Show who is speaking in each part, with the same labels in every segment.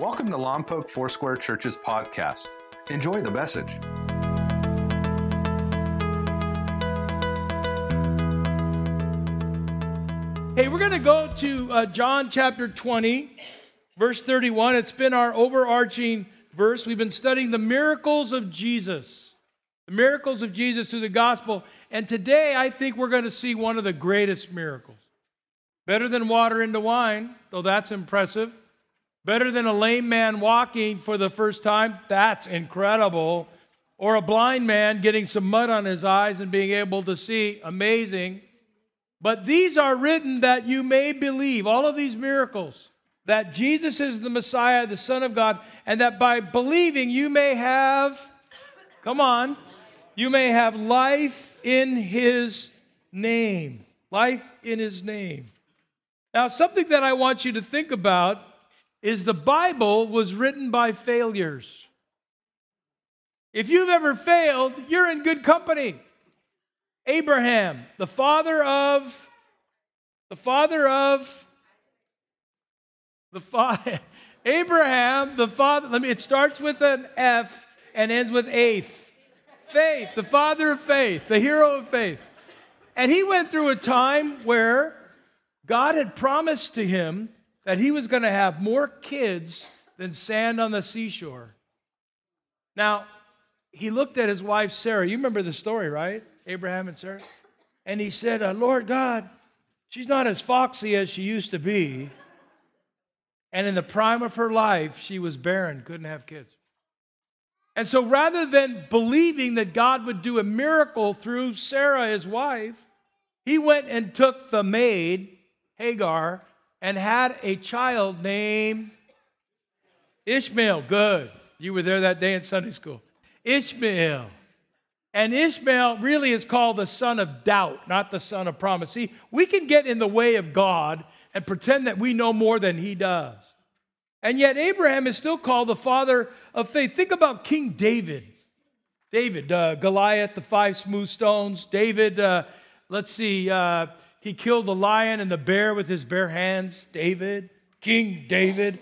Speaker 1: Welcome to Lompoc Foursquare Church's podcast. Enjoy the message.
Speaker 2: Hey, we're going to go to uh, John chapter 20, verse 31. It's been our overarching verse. We've been studying the miracles of Jesus, the miracles of Jesus through the gospel. And today, I think we're going to see one of the greatest miracles. Better than water into wine, though that's impressive. Better than a lame man walking for the first time, that's incredible. Or a blind man getting some mud on his eyes and being able to see, amazing. But these are written that you may believe, all of these miracles, that Jesus is the Messiah, the Son of God, and that by believing you may have, come on, you may have life in His name. Life in His name. Now, something that I want you to think about is the Bible was written by failures. If you've ever failed, you're in good company. Abraham, the father of the father of the father Abraham, the father, let me it starts with an F and ends with eighth. Faith, the father of faith, the hero of faith. And he went through a time where God had promised to him that he was going to have more kids than sand on the seashore. Now, he looked at his wife Sarah. You remember the story, right? Abraham and Sarah. And he said, uh, Lord God, she's not as foxy as she used to be. And in the prime of her life, she was barren, couldn't have kids. And so rather than believing that God would do a miracle through Sarah, his wife, he went and took the maid, Hagar, and had a child named Ishmael. Good. You were there that day in Sunday school. Ishmael. And Ishmael really is called the son of doubt, not the son of promise. See, we can get in the way of God and pretend that we know more than he does. And yet, Abraham is still called the father of faith. Think about King David. David, uh, Goliath, the five smooth stones. David, uh, let's see, uh, he killed the lion and the bear with his bare hands. David, King David.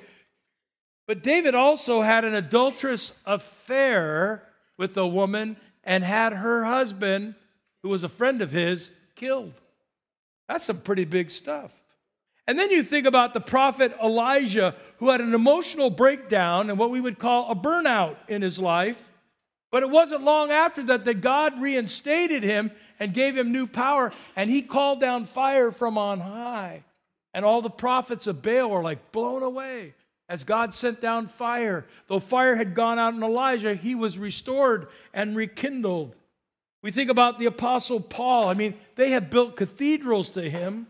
Speaker 2: But David also had an adulterous affair with a woman and had her husband, who was a friend of his, killed. That's some pretty big stuff. And then you think about the prophet Elijah, who had an emotional breakdown and what we would call a burnout in his life. But it wasn't long after that that God reinstated him and gave him new power, and he called down fire from on high. And all the prophets of Baal were like blown away as God sent down fire. Though fire had gone out in Elijah, he was restored and rekindled. We think about the Apostle Paul. I mean, they had built cathedrals to him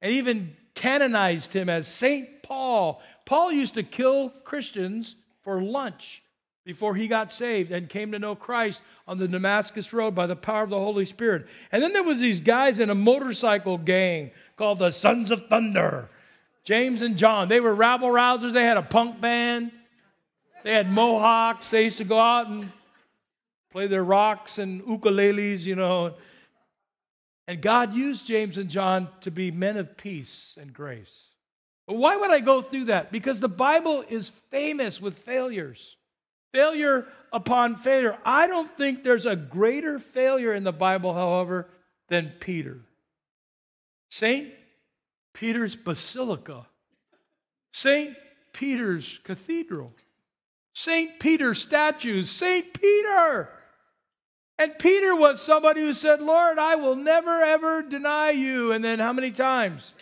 Speaker 2: and even canonized him as Saint Paul. Paul used to kill Christians for lunch before he got saved and came to know Christ on the Damascus Road by the power of the Holy Spirit. And then there was these guys in a motorcycle gang called the Sons of Thunder. James and John, they were rabble rousers. They had a punk band. They had mohawks. They used to go out and play their rocks and ukuleles, you know. And God used James and John to be men of peace and grace. But why would I go through that? Because the Bible is famous with failures. Failure upon failure. I don't think there's a greater failure in the Bible, however, than Peter. Saint Peter's Basilica, St. Peter's Cathedral, St. Peter's statues, St. Peter. And Peter was somebody who said, Lord, I will never ever deny you. And then how many times?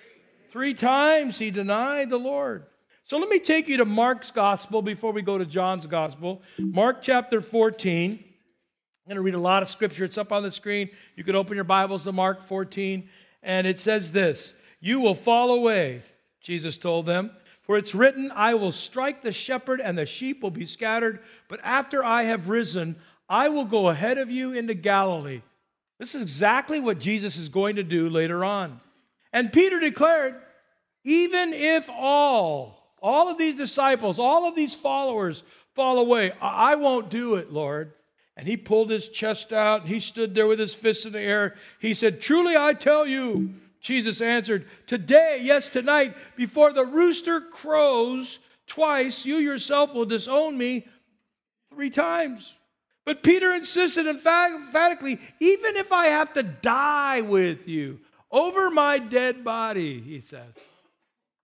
Speaker 2: Three times he denied the Lord. So let me take you to Mark's gospel before we go to John's gospel. Mark chapter 14. I'm going to read a lot of scripture. It's up on the screen. You could open your Bibles to Mark 14. And it says this you will fall away, Jesus told them. For it's written, I will strike the shepherd, and the sheep will be scattered. But after I have risen, I will go ahead of you into Galilee. This is exactly what Jesus is going to do later on. And Peter declared, even if all, all of these disciples, all of these followers fall away, I won't do it, Lord. And he pulled his chest out, and he stood there with his fists in the air. He said, Truly I tell you, Jesus answered, Today, yes, tonight, before the rooster crows twice, you yourself will disown me three times. But Peter insisted emphatically, even if I have to die with you over my dead body, he says,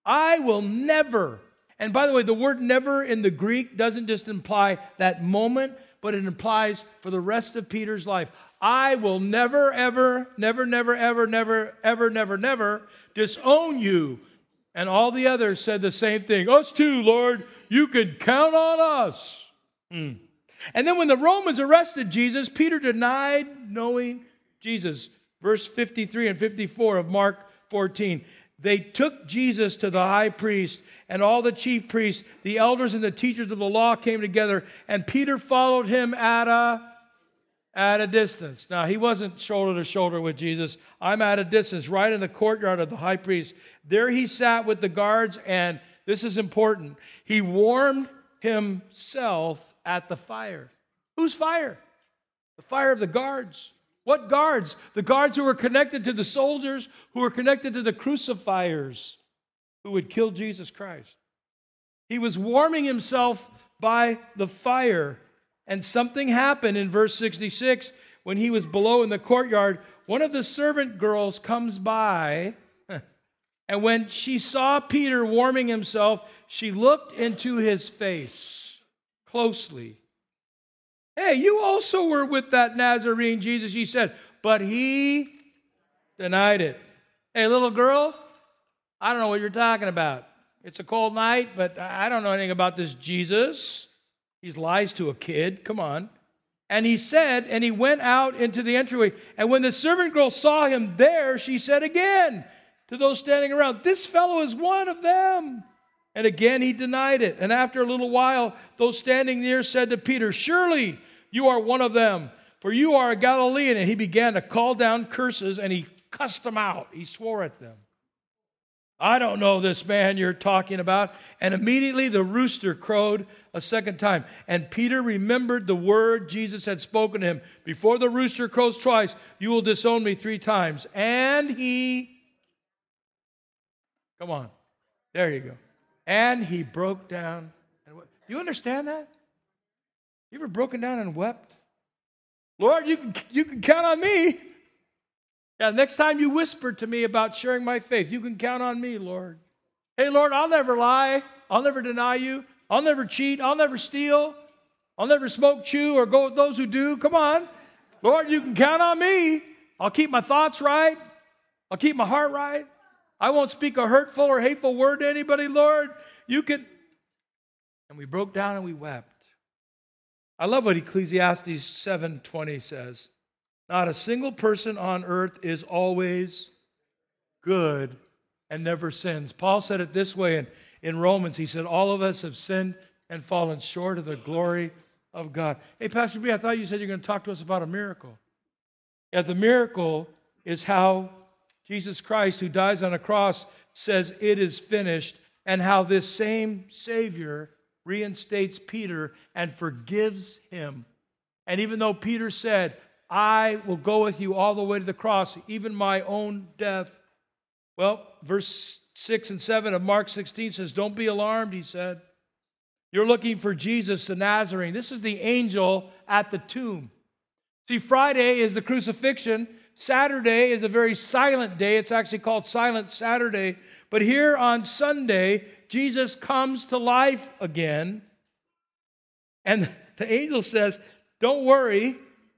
Speaker 2: I will never. And by the way, the word never in the Greek doesn't just imply that moment, but it implies for the rest of Peter's life. I will never, ever, never, never, ever, never, ever, never, never disown you. And all the others said the same thing. Us too, Lord. You can count on us. Hmm. And then when the Romans arrested Jesus, Peter denied knowing Jesus. Verse 53 and 54 of Mark 14. They took Jesus to the high priest, and all the chief priests, the elders, and the teachers of the law came together, and Peter followed him at a at a distance. Now, he wasn't shoulder to shoulder with Jesus. I'm at a distance, right in the courtyard of the high priest. There he sat with the guards, and this is important. He warmed himself at the fire. Whose fire? The fire of the guards. What guards? The guards who were connected to the soldiers, who were connected to the crucifiers who would kill Jesus Christ. He was warming himself by the fire. And something happened in verse 66 when he was below in the courtyard. One of the servant girls comes by, and when she saw Peter warming himself, she looked into his face closely Hey, you also were with that Nazarene Jesus, she said, but he denied it. Hey, little girl, I don't know what you're talking about. It's a cold night, but I don't know anything about this Jesus. He lies to a kid. Come on. And he said, and he went out into the entryway. And when the servant girl saw him there, she said again to those standing around, This fellow is one of them. And again he denied it. And after a little while, those standing near said to Peter, Surely you are one of them, for you are a Galilean. And he began to call down curses and he cussed them out. He swore at them. I don't know this man you're talking about. And immediately the rooster crowed a second time. And Peter remembered the word Jesus had spoken to him Before the rooster crows twice, you will disown me three times. And he, come on, there you go. And he broke down. You understand that? You ever broken down and wept? Lord, you can, you can count on me. Yeah, next time you whisper to me about sharing my faith, you can count on me, Lord. Hey, Lord, I'll never lie. I'll never deny you. I'll never cheat. I'll never steal. I'll never smoke, chew, or go with those who do. Come on. Lord, you can count on me. I'll keep my thoughts right. I'll keep my heart right. I won't speak a hurtful or hateful word to anybody, Lord. You can. And we broke down and we wept. I love what Ecclesiastes 7:20 says. Not a single person on earth is always good and never sins. Paul said it this way in, in Romans. He said, All of us have sinned and fallen short of the glory of God. Hey, Pastor B, I thought you said you're going to talk to us about a miracle. Yeah, the miracle is how Jesus Christ, who dies on a cross, says, It is finished, and how this same Savior reinstates Peter and forgives him. And even though Peter said, I will go with you all the way to the cross, even my own death. Well, verse 6 and 7 of Mark 16 says, Don't be alarmed, he said. You're looking for Jesus the Nazarene. This is the angel at the tomb. See, Friday is the crucifixion. Saturday is a very silent day. It's actually called Silent Saturday. But here on Sunday, Jesus comes to life again. And the angel says, Don't worry,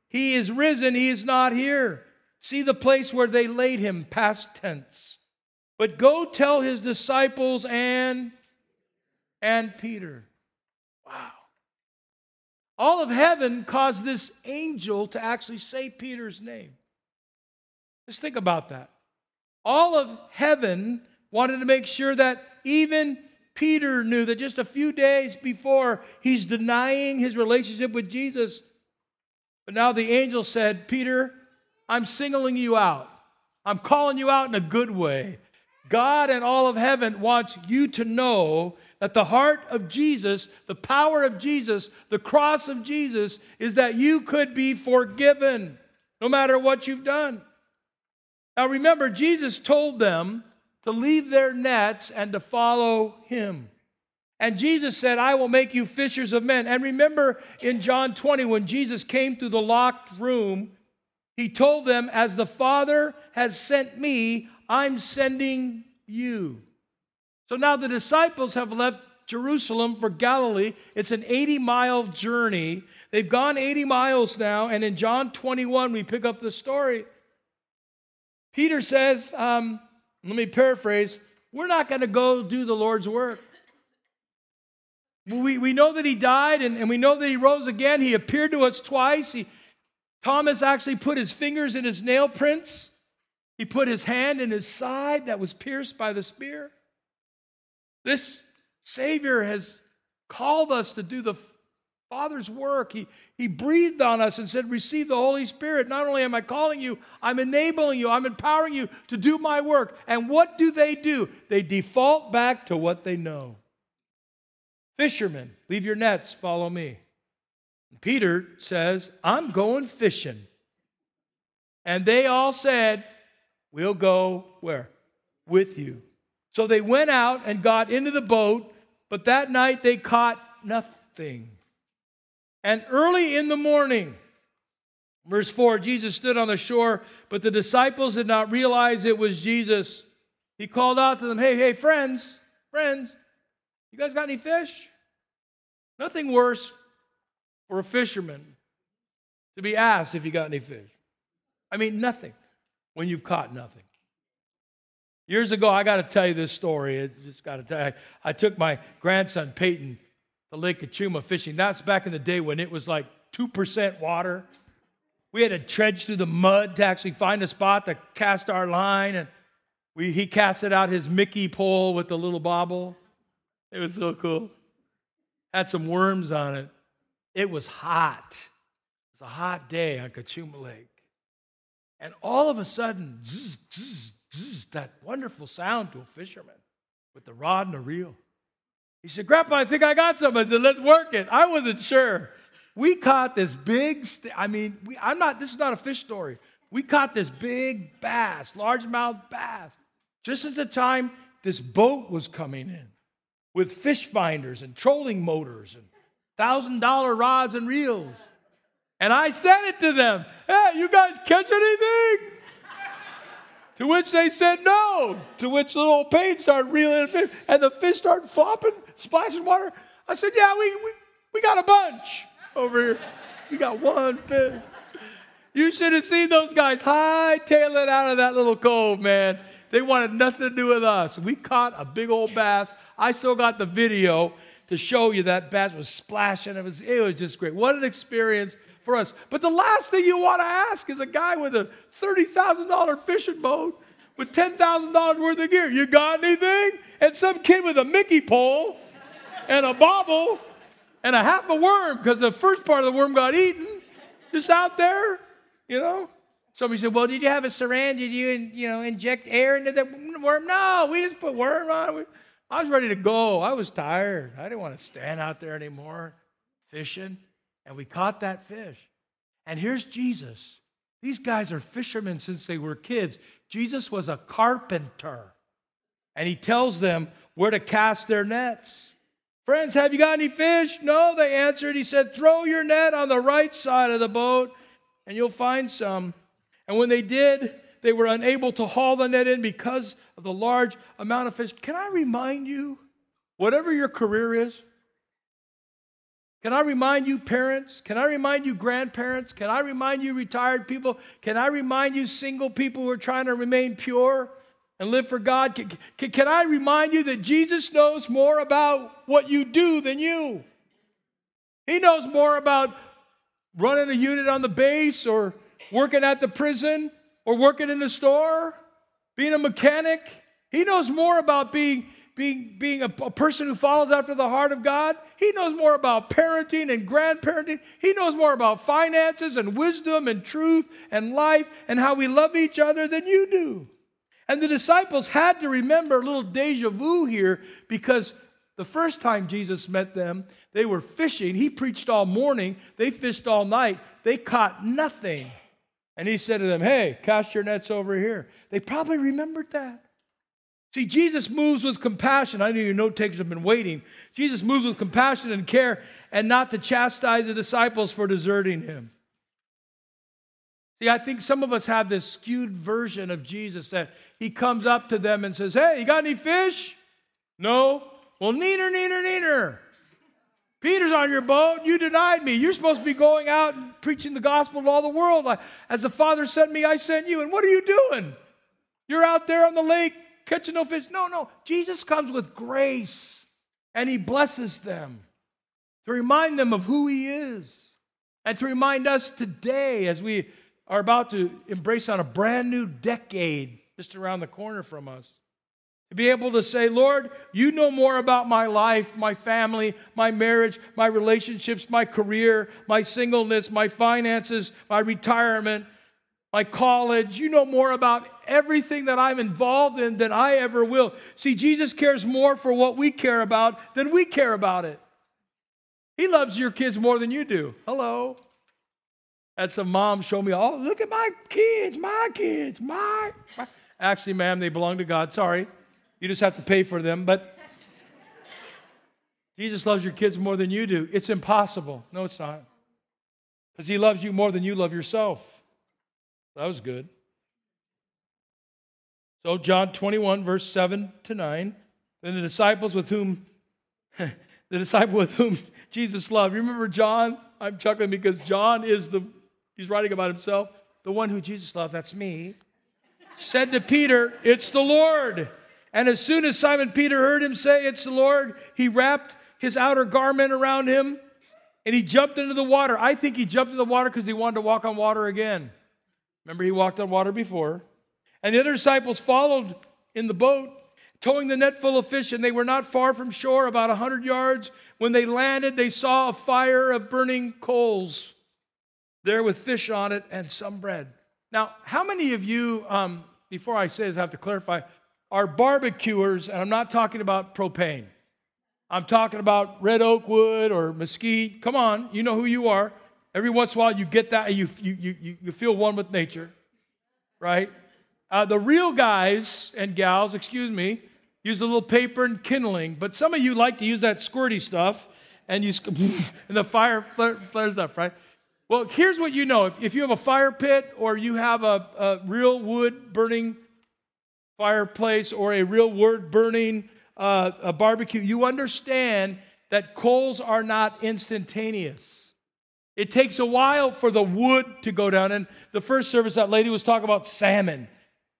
Speaker 2: he is risen, he is not here. See the place where they laid him, past tense. But go tell his disciples and and Peter. Wow. All of heaven caused this angel to actually say Peter's name. Just think about that. All of heaven wanted to make sure that even Peter knew that just a few days before he's denying his relationship with Jesus. But now the angel said, Peter, I'm singling you out. I'm calling you out in a good way. God and all of heaven wants you to know that the heart of Jesus, the power of Jesus, the cross of Jesus is that you could be forgiven no matter what you've done. Now remember, Jesus told them to leave their nets and to follow him. And Jesus said, I will make you fishers of men. And remember in John 20, when Jesus came through the locked room, he told them, As the Father has sent me, I'm sending you. So now the disciples have left Jerusalem for Galilee. It's an 80 mile journey. They've gone 80 miles now. And in John 21, we pick up the story. Peter says, um, let me paraphrase, we're not going to go do the Lord's work. We, we know that he died and, and we know that he rose again. He appeared to us twice. He, Thomas actually put his fingers in his nail prints. He put his hand in his side that was pierced by the spear. This Savior has called us to do the Father's work. He, he breathed on us and said, Receive the Holy Spirit. Not only am I calling you, I'm enabling you, I'm empowering you to do my work. And what do they do? They default back to what they know. Fishermen, leave your nets, follow me. Peter says, I'm going fishing. And they all said, We'll go where? With you. So they went out and got into the boat, but that night they caught nothing. And early in the morning, verse 4, Jesus stood on the shore, but the disciples did not realize it was Jesus. He called out to them, Hey, hey, friends, friends, you guys got any fish? Nothing worse for a fisherman to be asked if you got any fish. I mean, nothing when you've caught nothing. Years ago, I got to tell you this story. I just got to tell you. I took my grandson Peyton to Lake Cachuma fishing. That's back in the day when it was like 2% water. We had to trudge through the mud to actually find a spot to cast our line. And we, he casted out his Mickey pole with the little bobble. It was so cool had some worms on it. It was hot. It was a hot day on Cachuma Lake. And all of a sudden, zzz, zzz, zzz, that wonderful sound to a fisherman with the rod and the reel. He said, Grandpa, I think I got something. I said, let's work it. I wasn't sure. We caught this big, st- I mean, we, I'm not, this is not a fish story. We caught this big bass, largemouth bass, just as the time this boat was coming in with fish finders and trolling motors and thousand dollar rods and reels. And I said it to them, hey, you guys catch anything? to which they said no. To which little old Payne started reeling and the fish started flopping, splashing water. I said, yeah, we, we, we got a bunch over here. We got one fish. You should have seen those guys hightail it out of that little cove, man. They wanted nothing to do with us. We caught a big old bass. I still got the video to show you that bass was splashing. It was, it was just great. What an experience for us. But the last thing you want to ask is a guy with a $30,000 fishing boat with $10,000 worth of gear. You got anything? And some kid with a Mickey pole and a bobble and a half a worm because the first part of the worm got eaten just out there, you know? Somebody said, "Well, did you have a syringe? Did you, you know, inject air into the worm?" No, we just put worm on. I was ready to go. I was tired. I didn't want to stand out there anymore fishing. And we caught that fish. And here's Jesus. These guys are fishermen since they were kids. Jesus was a carpenter. And he tells them where to cast their nets. Friends, have you got any fish? No, they answered. He said, Throw your net on the right side of the boat and you'll find some. And when they did, they were unable to haul the net in because of the large amount of fish. Can I remind you, whatever your career is, can I remind you, parents? Can I remind you, grandparents? Can I remind you, retired people? Can I remind you, single people who are trying to remain pure and live for God? Can, can, can I remind you that Jesus knows more about what you do than you? He knows more about running a unit on the base or working at the prison or working in the store, being a mechanic. He knows more about being, being, being a, a, person who follows after the heart of God. He knows more about parenting and grandparenting. He knows more about finances and wisdom and truth and life and how we love each other than you do. And the disciples had to remember a little deja vu here because the first time Jesus met them, they were fishing. He preached all morning, they fished all night. They caught nothing. And he said to them, Hey, cast your nets over here. They probably remembered that. See, Jesus moves with compassion. I know your note takers have been waiting. Jesus moves with compassion and care and not to chastise the disciples for deserting him. See, I think some of us have this skewed version of Jesus that he comes up to them and says, Hey, you got any fish? No. Well, neener, neener, neener. Peter's on your boat. You denied me. You're supposed to be going out and preaching the gospel to all the world. As the Father sent me, I sent you. And what are you doing? You're out there on the lake catching no fish. No, no. Jesus comes with grace and he blesses them to remind them of who he is and to remind us today as we are about to embrace on a brand new decade just around the corner from us. To be able to say, Lord, you know more about my life, my family, my marriage, my relationships, my career, my singleness, my finances, my retirement, my college. You know more about everything that I'm involved in than I ever will. See, Jesus cares more for what we care about than we care about it. He loves your kids more than you do. Hello. That's some mom show me, oh, look at my kids, my kids, my. my. Actually, ma'am, they belong to God. Sorry. You just have to pay for them. But Jesus loves your kids more than you do. It's impossible. No, it's not. Because he loves you more than you love yourself. That was good. So, John 21, verse 7 to 9. Then the disciples with whom, the disciple with whom Jesus loved. You remember John? I'm chuckling because John is the He's writing about himself. The one who Jesus loved, that's me, said to Peter, It's the Lord. And as soon as Simon Peter heard him say, It's the Lord, he wrapped his outer garment around him and he jumped into the water. I think he jumped into the water because he wanted to walk on water again. Remember, he walked on water before. And the other disciples followed in the boat, towing the net full of fish, and they were not far from shore, about a hundred yards. When they landed, they saw a fire of burning coals there with fish on it and some bread. Now, how many of you, um, before I say this, I have to clarify, are barbecuers, and I'm not talking about propane. I'm talking about red oak wood or mesquite. Come on, you know who you are. Every once in a while, you get that, you, you, you, you feel one with nature, right? Uh, the real guys and gals, excuse me, use a little paper and kindling, but some of you like to use that squirty stuff, and you and the fire flares up, right? Well, here's what you know if, if you have a fire pit or you have a, a real wood burning fireplace or a real wood burning uh, a barbecue, you understand that coals are not instantaneous. It takes a while for the wood to go down. And the first service, that lady was talking about salmon.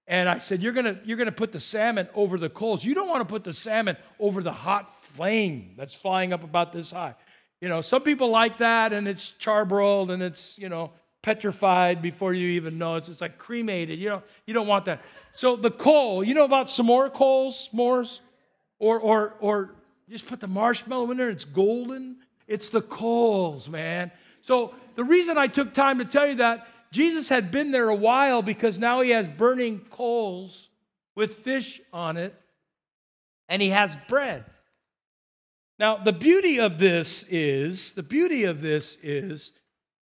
Speaker 2: And I said, You're gonna, you're gonna put the salmon over the coals. You don't want to put the salmon over the hot flame that's flying up about this high. You know, some people like that and it's charbroiled and it's, you know, petrified before you even know it's, it's like cremated. You know, you don't want that. So the coal, you know about some more coals, s'mores? Or, or, or just put the marshmallow in there, it's golden. It's the coals, man. So the reason I took time to tell you that, Jesus had been there a while because now he has burning coals with fish on it, and he has bread. Now, the beauty of this is, the beauty of this is,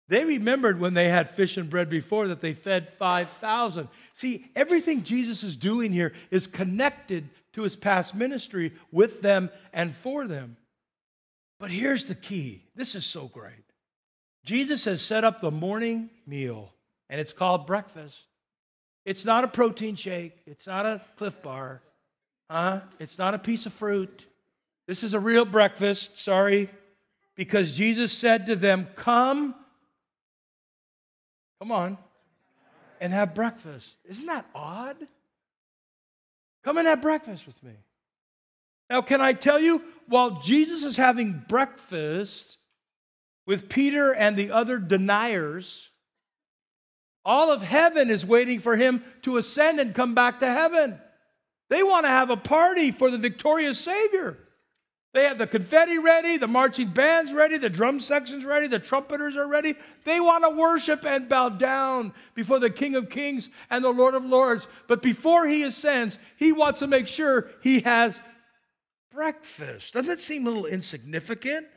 Speaker 2: they remembered when they had fish and bread before that they fed 5,000. See, everything Jesus is doing here is connected to his past ministry with them and for them. But here's the key this is so great. Jesus has set up the morning meal, and it's called breakfast. It's not a protein shake, it's not a Clif bar, huh? it's not a piece of fruit. This is a real breakfast, sorry, because Jesus said to them, Come, come on, and have breakfast. Isn't that odd? Come and have breakfast with me. Now, can I tell you, while Jesus is having breakfast with Peter and the other deniers, all of heaven is waiting for him to ascend and come back to heaven. They want to have a party for the victorious Savior. They have the confetti ready, the marching band's ready, the drum section's ready, the trumpeters are ready. They want to worship and bow down before the King of Kings and the Lord of Lords. But before he ascends, he wants to make sure he has breakfast. Doesn't that seem a little insignificant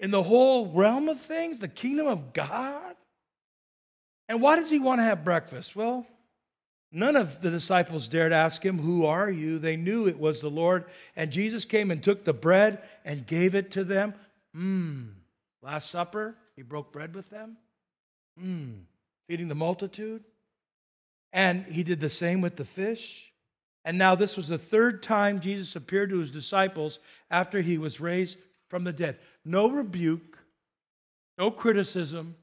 Speaker 2: in the whole realm of things, the kingdom of God? And why does he want to have breakfast? Well, None of the disciples dared ask him, Who are you? They knew it was the Lord. And Jesus came and took the bread and gave it to them. Mmm. Last Supper, he broke bread with them. Mmm. Feeding the multitude. And he did the same with the fish. And now this was the third time Jesus appeared to his disciples after he was raised from the dead. No rebuke, no criticism,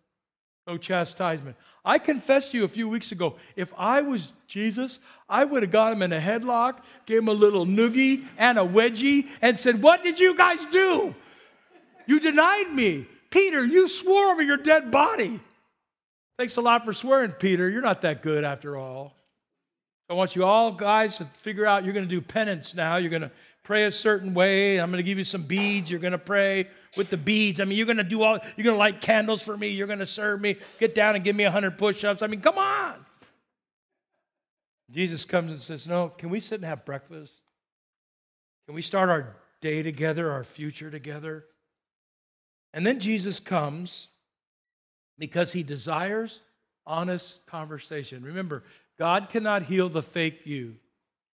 Speaker 2: no chastisement. I confessed to you a few weeks ago, if I was Jesus, I would have got him in a headlock, gave him a little noogie and a wedgie, and said, What did you guys do? You denied me. Peter, you swore over your dead body. Thanks a lot for swearing, Peter. You're not that good after all. I want you all guys to figure out you're going to do penance now. You're going to pray a certain way. I'm going to give you some beads. You're going to pray with the beads. I mean, you're going to do all, you're going to light candles for me. You're going to serve me. Get down and give me 100 push ups. I mean, come on. Jesus comes and says, No, can we sit and have breakfast? Can we start our day together, our future together? And then Jesus comes because he desires honest conversation. Remember, God cannot heal the fake you,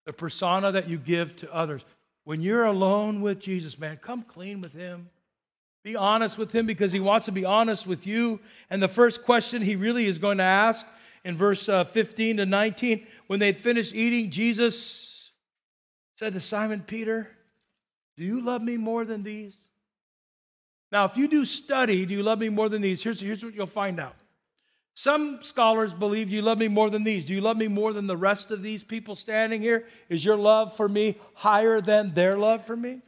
Speaker 2: the persona that you give to others. When you're alone with Jesus, man, come clean with him. Be honest with him because he wants to be honest with you. And the first question he really is going to ask in verse uh, 15 to 19, when they'd finished eating, Jesus said to Simon Peter, Do you love me more than these? Now, if you do study, do you love me more than these? Here's, here's what you'll find out. Some scholars believe you love me more than these. Do you love me more than the rest of these people standing here? Is your love for me higher than their love for me?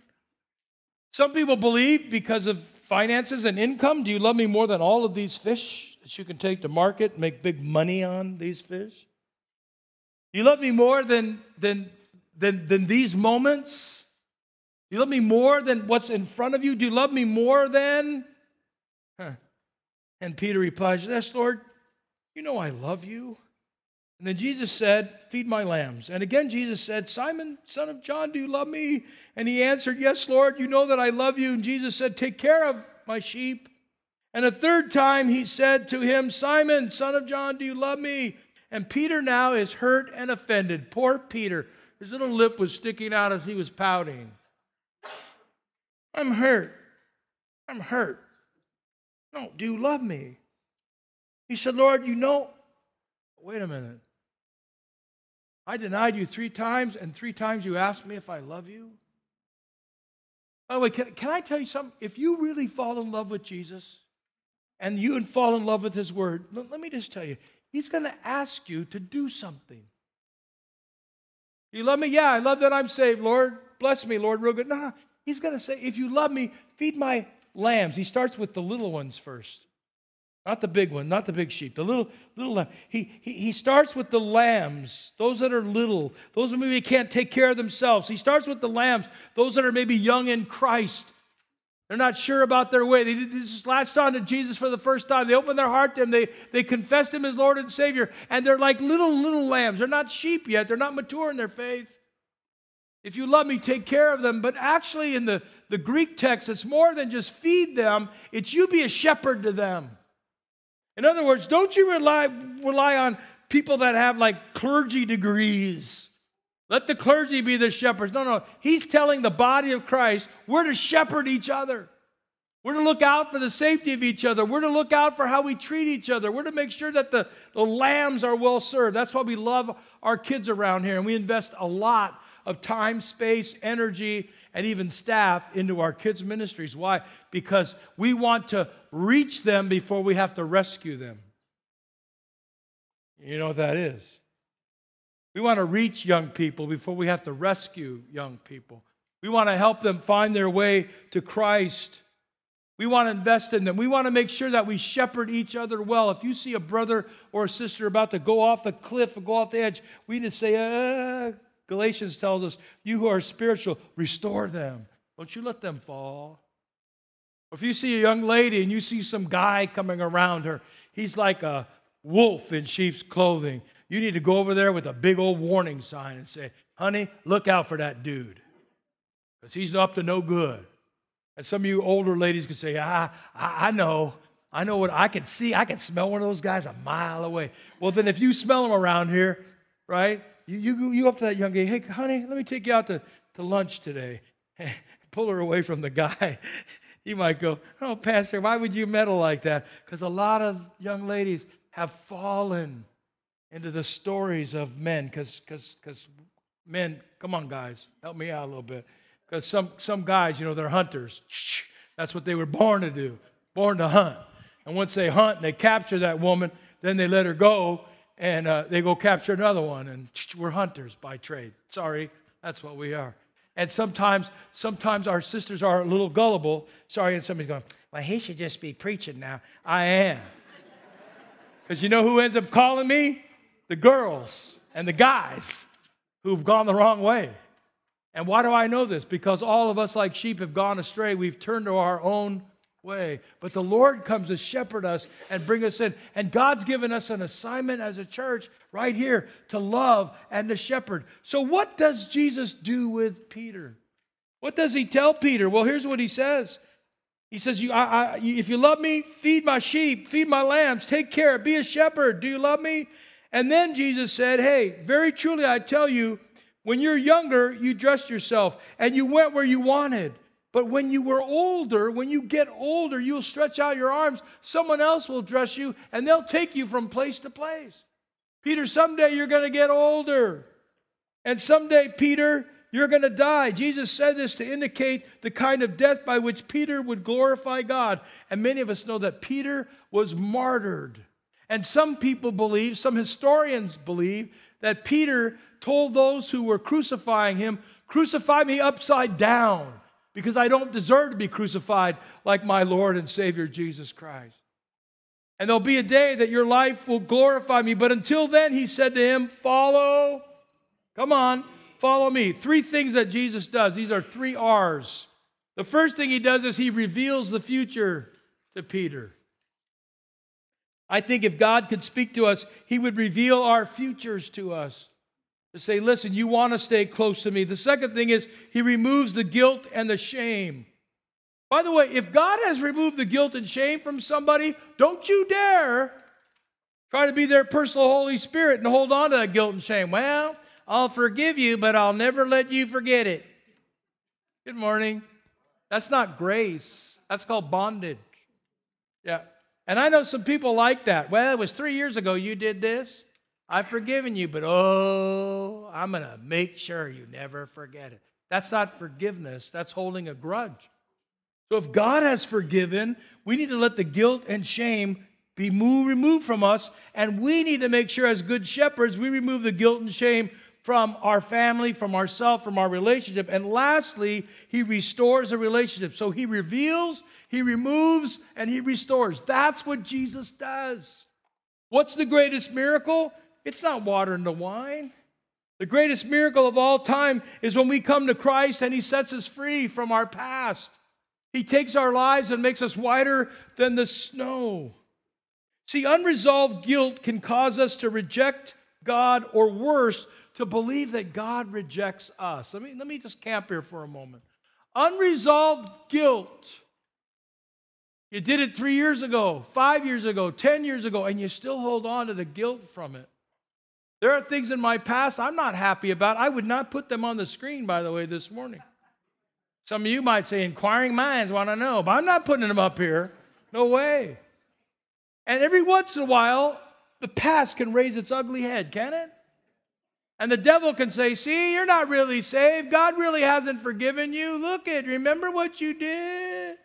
Speaker 2: Some people believe because of finances and income, do you love me more than all of these fish that you can take to market, and make big money on these fish? Do you love me more than, than, than, than these moments? Do you love me more than what's in front of you? Do you love me more than? Huh. And Peter replies, Yes, Lord, you know I love you. And then Jesus said, Feed my lambs. And again, Jesus said, Simon, son of John, do you love me? And he answered, Yes, Lord, you know that I love you. And Jesus said, Take care of my sheep. And a third time he said to him, Simon, son of John, do you love me? And Peter now is hurt and offended. Poor Peter. His little lip was sticking out as he was pouting. I'm hurt. I'm hurt. No, do you love me? He said, Lord, you know, wait a minute. I denied you three times, and three times you asked me if I love you. By the way, can, can I tell you something? If you really fall in love with Jesus and you fall in love with his word, let, let me just tell you, he's going to ask you to do something. You love me? Yeah, I love that I'm saved, Lord. Bless me, Lord, real good. Nah, he's going to say, if you love me, feed my lambs. He starts with the little ones first. Not the big one, not the big sheep, the little, little lamb. He, he, he starts with the lambs, those that are little, those that maybe can't take care of themselves. He starts with the lambs, those that are maybe young in Christ. They're not sure about their way. They just latched on to Jesus for the first time. They opened their heart to Him. They, they confessed Him as Lord and Savior. And they're like little, little lambs. They're not sheep yet. They're not mature in their faith. If you love me, take care of them. But actually, in the, the Greek text, it's more than just feed them, it's you be a shepherd to them. In other words, don't you rely, rely on people that have like clergy degrees. Let the clergy be the shepherds. No, no. He's telling the body of Christ we're to shepherd each other. We're to look out for the safety of each other. We're to look out for how we treat each other. We're to make sure that the, the lambs are well served. That's why we love our kids around here, and we invest a lot of time, space, energy, and even staff into our kids' ministries. Why? Because we want to reach them before we have to rescue them. You know what that is? We want to reach young people before we have to rescue young people. We want to help them find their way to Christ. We want to invest in them. We want to make sure that we shepherd each other well. If you see a brother or a sister about to go off the cliff or go off the edge, we just say, uh, Galatians tells us, You who are spiritual, restore them. Don't you let them fall. If you see a young lady and you see some guy coming around her, he's like a wolf in sheep's clothing. You need to go over there with a big old warning sign and say, Honey, look out for that dude because he's up to no good. And some of you older ladies can say, ah, I know. I know what I can see. I can smell one of those guys a mile away. Well, then if you smell them around here, right? You, you, you go up to that young lady, hey, honey, let me take you out to, to lunch today. Pull her away from the guy. You might go, oh, Pastor, why would you meddle like that? Because a lot of young ladies have fallen into the stories of men. Because men, come on, guys, help me out a little bit. Because some, some guys, you know, they're hunters. That's what they were born to do, born to hunt. And once they hunt and they capture that woman, then they let her go and uh, they go capture another one. And we're hunters by trade. Sorry, that's what we are. And sometimes, sometimes our sisters are a little gullible. Sorry, and somebody's going, well, he should just be preaching now. I am. Because you know who ends up calling me? The girls and the guys who've gone the wrong way. And why do I know this? Because all of us, like sheep, have gone astray. We've turned to our own way. But the Lord comes to shepherd us and bring us in. And God's given us an assignment as a church right here to love and to shepherd. So, what does Jesus do with Peter? What does he tell Peter? Well, here's what he says. He says, you, I, I, If you love me, feed my sheep, feed my lambs, take care, be a shepherd. Do you love me? And then Jesus said, Hey, very truly I tell you, when you're younger, you dressed yourself and you went where you wanted. But when you were older, when you get older, you'll stretch out your arms. Someone else will dress you and they'll take you from place to place. Peter, someday you're going to get older. And someday, Peter, you're going to die. Jesus said this to indicate the kind of death by which Peter would glorify God. And many of us know that Peter was martyred. And some people believe, some historians believe, that Peter told those who were crucifying him, Crucify me upside down because I don't deserve to be crucified like my Lord and Savior Jesus Christ. And there'll be a day that your life will glorify me. But until then, he said to him, Follow, come on, follow me. Three things that Jesus does. These are three R's. The first thing he does is he reveals the future to Peter. I think if God could speak to us, he would reveal our futures to us to say, listen, you want to stay close to me. The second thing is he removes the guilt and the shame. By the way, if God has removed the guilt and shame from somebody, don't you dare try to be their personal Holy Spirit and hold on to that guilt and shame. Well, I'll forgive you, but I'll never let you forget it. Good morning. That's not grace, that's called bondage. Yeah. And I know some people like that. Well, it was three years ago you did this. I've forgiven you, but oh, I'm going to make sure you never forget it. That's not forgiveness, that's holding a grudge. So if God has forgiven, we need to let the guilt and shame be moved, removed from us, and we need to make sure, as good shepherds, we remove the guilt and shame from our family, from ourselves, from our relationship. And lastly, He restores a relationship. So He reveals, He removes, and He restores. That's what Jesus does. What's the greatest miracle? It's not water into wine. The greatest miracle of all time is when we come to Christ and He sets us free from our past. He takes our lives and makes us whiter than the snow. See, unresolved guilt can cause us to reject God, or worse, to believe that God rejects us. Let me, let me just camp here for a moment. Unresolved guilt. You did it three years ago, five years ago, 10 years ago, and you still hold on to the guilt from it. There are things in my past I'm not happy about. I would not put them on the screen, by the way, this morning. Some of you might say, inquiring minds want to know, but I'm not putting them up here. No way. And every once in a while, the past can raise its ugly head, can it? And the devil can say, See, you're not really saved. God really hasn't forgiven you. Look at, remember what you did.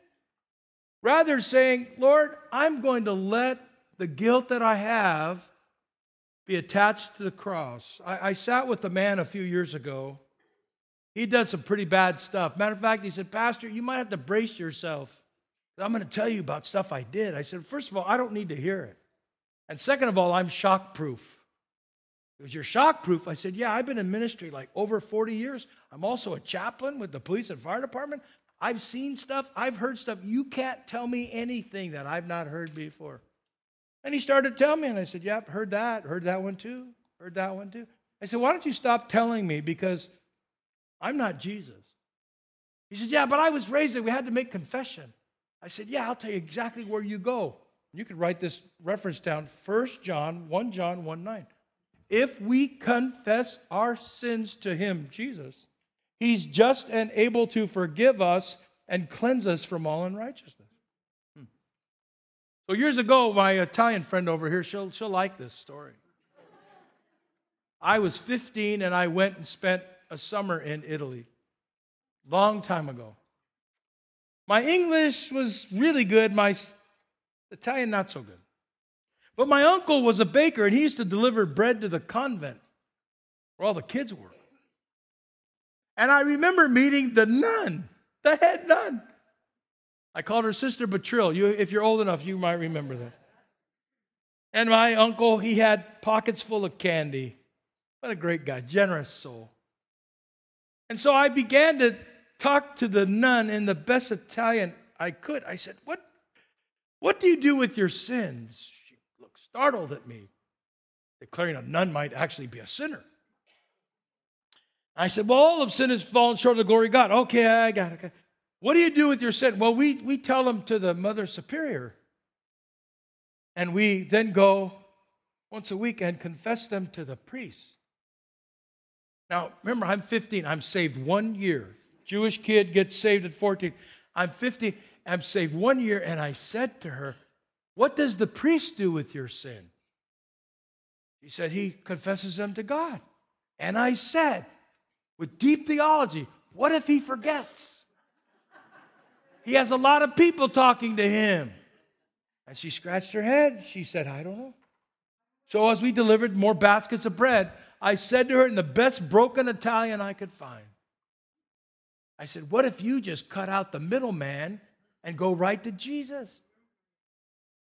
Speaker 2: Rather saying, Lord, I'm going to let the guilt that I have be attached to the cross. I, I sat with a man a few years ago. He did some pretty bad stuff. Matter of fact, he said, Pastor, you might have to brace yourself. I'm going to tell you about stuff I did. I said, First of all, I don't need to hear it. And second of all, I'm shock proof. Was you're shock proof. I said, Yeah, I've been in ministry like over 40 years. I'm also a chaplain with the police and fire department. I've seen stuff, I've heard stuff. You can't tell me anything that I've not heard before. And he started telling me, and I said, Yep, heard that, heard that one too, heard that one too. I said, Why don't you stop telling me? Because I'm not Jesus. He says, Yeah, but I was raised, and we had to make confession. I said, Yeah, I'll tell you exactly where you go. You could write this reference down 1 John, 1 John 1 9. if we confess our sins to him, Jesus, he's just and able to forgive us and cleanse us from all unrighteousness. So years ago, my Italian friend over here, she'll, she'll like this story. I was 15 and I went and spent a summer in Italy. Long time ago. My English was really good, my Italian not so good. But my uncle was a baker and he used to deliver bread to the convent where all the kids were. And I remember meeting the nun, the head nun. I called her Sister Bertrille. You, if you're old enough, you might remember that. And my uncle, he had pockets full of candy. What a great guy, generous soul. And so I began to talk to the nun in the best Italian I could. I said, What, what do you do with your sins? She looked startled at me, declaring a nun might actually be a sinner. I said, Well, all of sin has fallen short of the glory of God. Okay, I got it. What do you do with your sin? Well, we, we tell them to the Mother Superior. And we then go once a week and confess them to the priest. Now, remember, I'm 15. I'm saved one year. Jewish kid gets saved at 14. I'm 15. I'm saved one year. And I said to her, what does the priest do with your sin? He said he confesses them to God. And I said, with deep theology, what if he forgets? He has a lot of people talking to him. And she scratched her head. She said, I don't know. So as we delivered more baskets of bread, I said to her in the best broken Italian I could find, I said, What if you just cut out the middleman and go right to Jesus?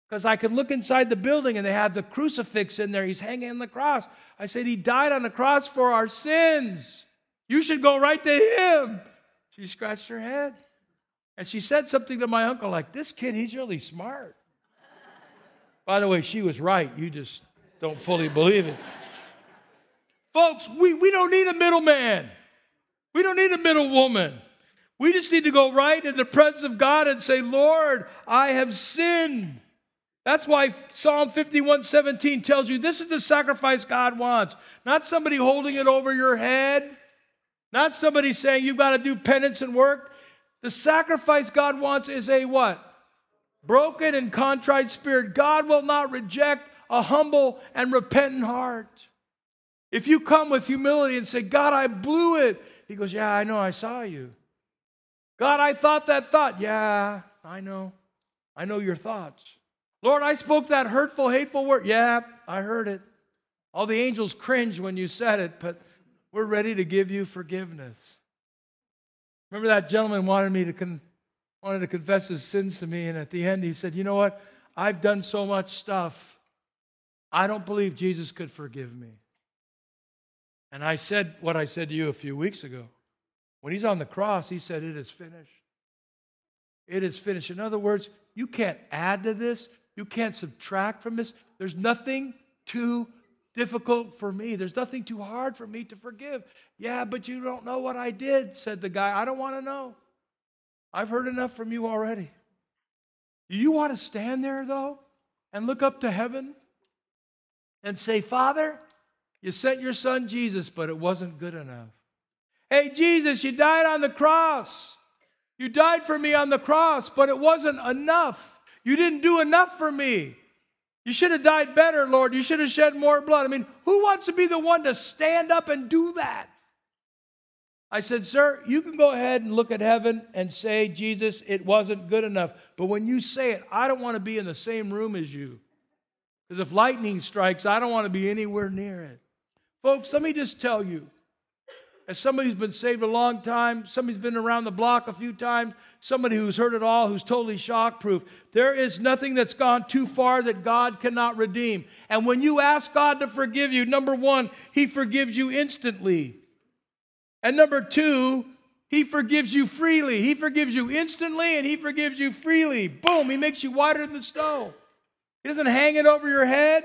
Speaker 2: Because I could look inside the building and they have the crucifix in there. He's hanging on the cross. I said, He died on the cross for our sins. You should go right to Him. She scratched her head. And she said something to my uncle like, This kid, he's really smart. By the way, she was right. You just don't fully believe it. Folks, we, we don't need a middleman. We don't need a middle woman. We just need to go right in the presence of God and say, Lord, I have sinned. That's why Psalm 51 17 tells you this is the sacrifice God wants. Not somebody holding it over your head, not somebody saying you've got to do penance and work. The sacrifice God wants is a what? Broken and contrite spirit. God will not reject a humble and repentant heart. If you come with humility and say, God, I blew it, He goes, Yeah, I know, I saw you. God, I thought that thought. Yeah, I know. I know your thoughts. Lord, I spoke that hurtful, hateful word. Yeah, I heard it. All the angels cringed when you said it, but we're ready to give you forgiveness. Remember that gentleman wanted me to con- wanted to confess his sins to me, and at the end he said, "You know what? I've done so much stuff. I don't believe Jesus could forgive me." And I said what I said to you a few weeks ago. When he's on the cross, he said, "It is finished." It is finished. In other words, you can't add to this. You can't subtract from this. There's nothing too difficult for me. There's nothing too hard for me to forgive. Yeah, but you don't know what I did, said the guy. I don't want to know. I've heard enough from you already. Do you want to stand there, though, and look up to heaven and say, Father, you sent your son Jesus, but it wasn't good enough. Hey, Jesus, you died on the cross. You died for me on the cross, but it wasn't enough. You didn't do enough for me. You should have died better, Lord. You should have shed more blood. I mean, who wants to be the one to stand up and do that? I said, Sir, you can go ahead and look at heaven and say, Jesus, it wasn't good enough. But when you say it, I don't want to be in the same room as you. Because if lightning strikes, I don't want to be anywhere near it. Folks, let me just tell you as somebody who's been saved a long time, somebody who's been around the block a few times, somebody who's heard it all, who's totally shock proof. There is nothing that's gone too far that God cannot redeem. And when you ask God to forgive you, number one, He forgives you instantly. And number two, He forgives you freely. He forgives you instantly and He forgives you freely. Boom, He makes you whiter than the snow. He doesn't hang it over your head.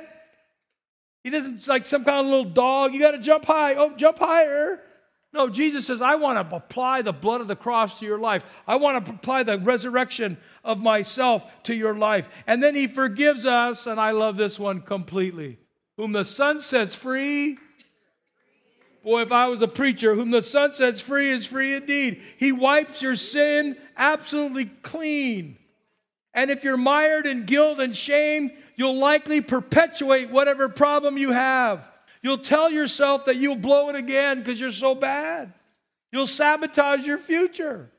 Speaker 2: He doesn't like some kind of little dog. You got to jump high. Oh, jump higher. No, Jesus says, I want to apply the blood of the cross to your life. I want to apply the resurrection of myself to your life. And then he forgives us, and I love this one completely. Whom the Son sets free. Boy, if I was a preacher, whom the Son sets free is free indeed. He wipes your sin absolutely clean. And if you're mired in guilt and shame, you'll likely perpetuate whatever problem you have. You'll tell yourself that you'll blow it again because you're so bad. You'll sabotage your future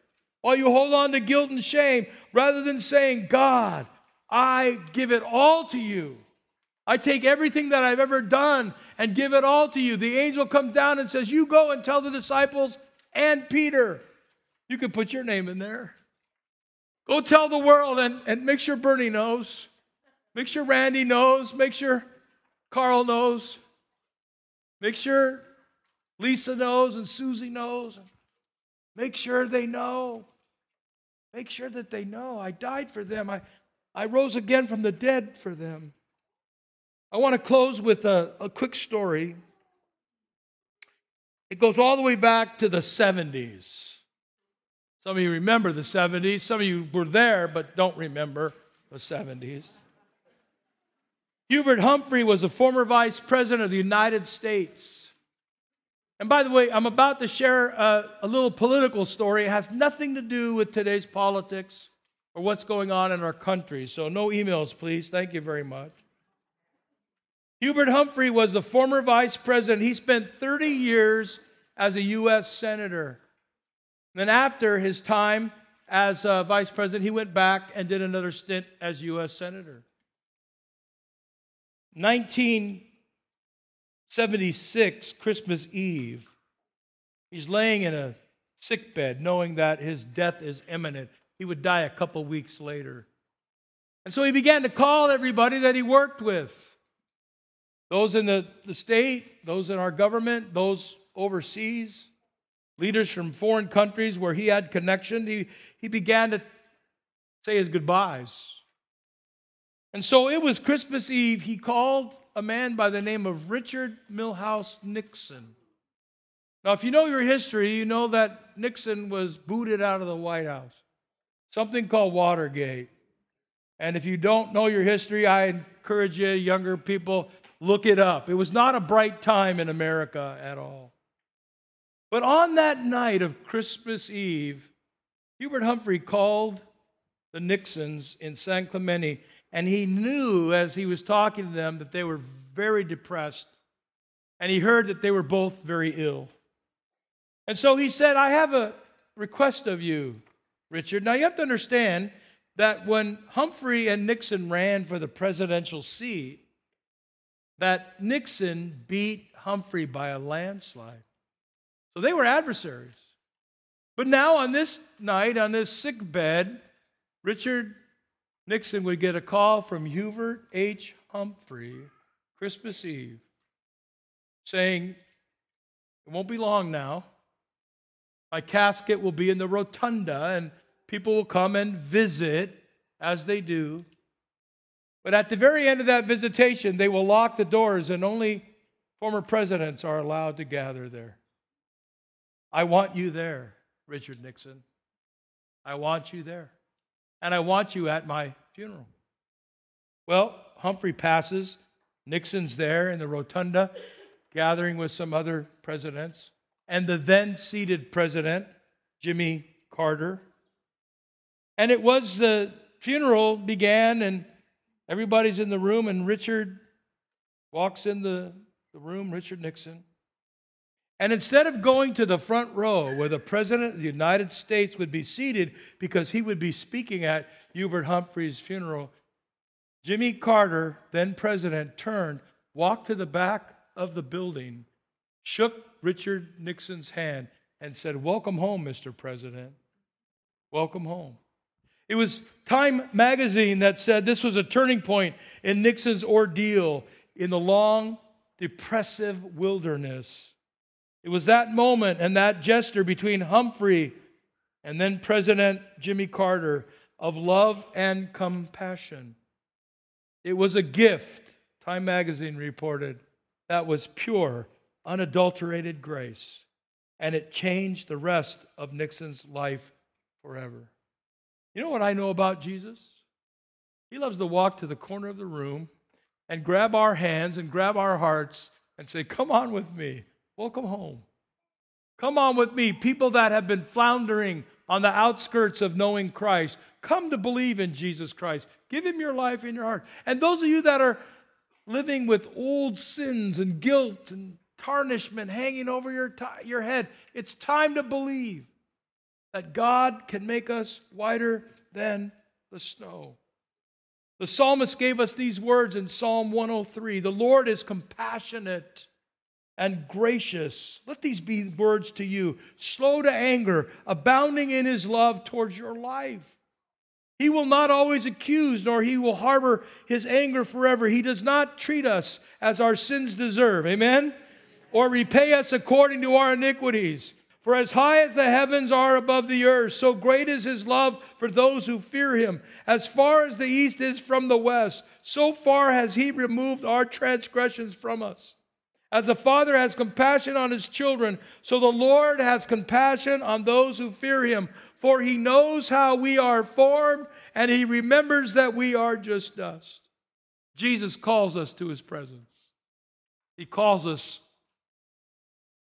Speaker 2: while you hold on to guilt and shame rather than saying, God, I give it all to you. I take everything that I've ever done and give it all to you. The angel comes down and says, You go and tell the disciples and Peter. You can put your name in there. Go tell the world and, and make sure Bernie knows. Make sure Randy knows. Make sure Carl knows. Make sure Lisa knows and Susie knows. Make sure they know. Make sure that they know I died for them. I, I rose again from the dead for them. I want to close with a, a quick story. It goes all the way back to the 70s. Some of you remember the 70s. Some of you were there but don't remember the 70s. Hubert Humphrey was a former vice president of the United States. And by the way, I'm about to share a, a, little political story. It has nothing to do with today's politics or what's going on in our country. So, no emails, please. Thank you very much. Hubert Humphrey was the former vice president. He spent 30 years as a U.S. senator. then, after his time as uh, vice president, he went back and did another stint as U.S. senator. 1976, Christmas Eve, he's laying in a sick bed knowing that his death is imminent. He would die a couple weeks later. And so he began to call everybody that he worked with those in the, the state, those in our government, those overseas, leaders from foreign countries where he had connection. He, he began to say his goodbyes. And so it was Christmas Eve. He called a man by the name of Richard Milhous Nixon. Now, if you know your history, you know that Nixon was booted out of the White House, something called Watergate. And if you don't know your history, I encourage you, younger people, look it up. It was not a bright time in America at all. But on that night of Christmas Eve, Hubert Humphrey called the Nixons in San Clemente and he knew as he was talking to them that they were very depressed. And he heard that they were both very ill. And so he said, I have a request of you, Richard. Now you have to understand that when Humphrey and Nixon ran for the presidential seat, that Nixon beat Humphrey by a landslide. So they were adversaries. But now on this night, on this sick bed, Richard Nixon would get a call from Hubert H. Humphrey, Christmas Eve, saying, It won't be long now. My casket will be in the rotunda, and people will come and visit as they do. But at the very end of that visitation, they will lock the doors, and only former presidents are allowed to gather there. I want you there, Richard Nixon. I want you there. And I want you at my funeral. Well, Humphrey passes. Nixon's there in the rotunda, gathering with some other presidents, and the then seated president, Jimmy Carter. And it was the funeral began, and everybody's in the room, and Richard walks in the, the room, Richard Nixon. And instead of going to the front row where the President of the United States would be seated because he would be speaking at Hubert Humphrey's funeral, Jimmy Carter, then president, turned, walked to the back of the building, shook Richard Nixon's hand, and said, Welcome home, Mr. President. Welcome home. It was Time magazine that said this was a turning point in Nixon's ordeal in the long, depressive wilderness. It was that moment and that gesture between Humphrey and then President Jimmy Carter of love and compassion. It was a gift, Time magazine reported, that was pure, unadulterated grace. And it changed the rest of Nixon's life forever. You know what I know about Jesus? He loves to walk to the corner of the room and grab our hands and grab our hearts and say, Come on with me. Welcome home. Come on with me. People that have been floundering on the outskirts of knowing Christ, come to believe in Jesus Christ. Give him your life and your heart. And those of you that are living with old sins and guilt and tarnishment hanging over your, t- your head, it's time to believe that God can make us whiter than the snow. The psalmist gave us these words in Psalm 103 The Lord is compassionate and gracious. Let these be words to you slow to anger, abounding in his love towards your life. He will not always accuse, nor he will harbor his anger forever. He does not treat us as our sins deserve. Amen? Or repay us according to our iniquities. For as high as the heavens are above the earth, so great is his love for those who fear him. As far as the east is from the west, so far has he removed our transgressions from us. As a father has compassion on his children, so the Lord has compassion on those who fear him. For he knows how we are formed, and he remembers that we are just dust. Jesus calls us to his presence. He calls us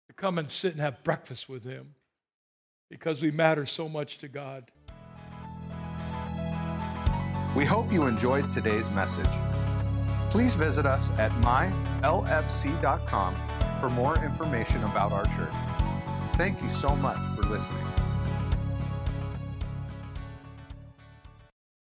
Speaker 2: to come and sit and have breakfast with Him because we matter so much to God.
Speaker 1: We hope you enjoyed today's message. Please visit us at mylfc.com for more information about our church. Thank you so much for listening.